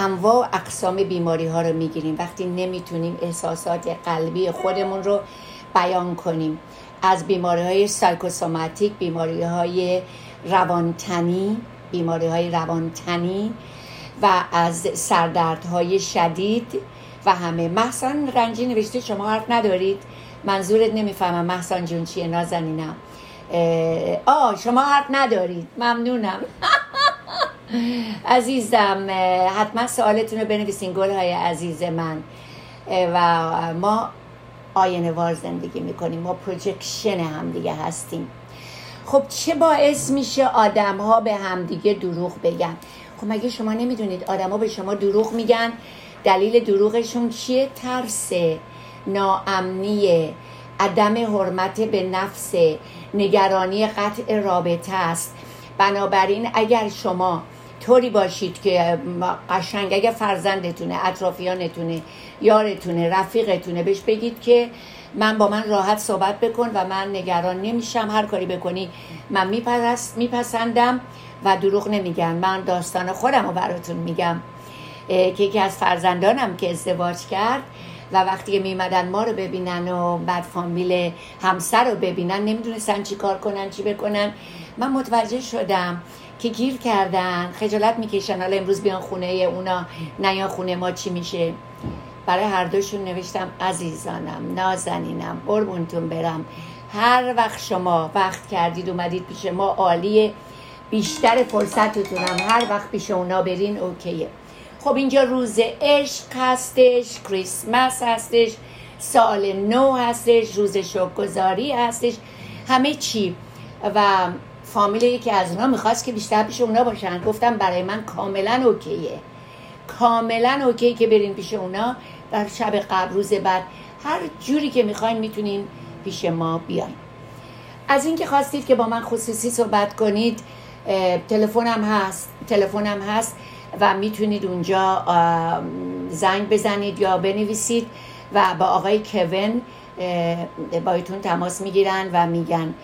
انواع اقسام بیماری ها رو می‌گیریم. وقتی نمی‌تونیم احساسات قلبی خودمون رو بیان کنیم. از بیماری های سایکوسوماتیک بیماری های روانتنی بیماری های روانتنی و از سردردهای شدید و همه. محسن رنجی نوشته شما حرف ندارید. منظورت نمی‌فهمم. محسن جون چیه؟ نازنینم. آه شما حرف ندارید. ممنونم. عزیزم حتما سوالتون رو بنویسین گل های عزیز من. و ما آینه وار زندگی می‌کنیم ما پروجکشن همدیگه هستیم. خب چه باعث میشه آدم ها به همدیگه دروغ بگن؟ خب مگه شما نمی‌دونید آدم ها به شما دروغ میگن؟ دلیل دروغشون چیه؟ ترس ناامنی عدم حرمت به نفس نگرانی قطع رابطه است. بنابراین اگر شما طوری باشید که قشنگ اگر فرزندتونه اطرافیانتونه یارتونه رفیقتونه بهش بگید که من با من راحت صحبت بکن و من نگران نمیشم. هر کاری بکنی من میپسندم و دروغ نمیگم. من داستان خودم رو براتون میگم. که یکی از فرزندانم که ازدواج کرد و وقتی که میمدن ما رو ببینن و بعد فامیل همسر رو ببینن نمی‌دونستن چی کار کنن چی بکنن من متوجه شدم که گیر کردن خجالت می‌کشن. حالا امروز بیان خونه اونا نیا خونه ما چی میشه. برای هر دوشون نوشتم عزیزانم نازنینم قربونتون برم. هر وقت شما وقت کردید اومدید پیش ما عالیه بیشتر فرصتتونم. هر وقت پیش اونا برین اوکیه. خب اینجا روز عشق هستش کریسمس هستش سال نو هستش روز شکرگزاری هستش. همه چی. و فامیل یکی از اونا می‌خواست که بیشتر پیش اونا باشن. گفتم برای من کاملا اوکیه. کاملا اوکی که برین پیش اونا در شب قبل روز بعد هر جوری که می‌خواین می‌تونین پیش ما بیاین. از اینکه خواستید که با من خصوصی صحبت کنید تلفنم هست تلفنم هست و می‌تونید اونجا زنگ بزنید یا بنویسید و با آقای کوین با ایتون تماس می‌گیرن و میگن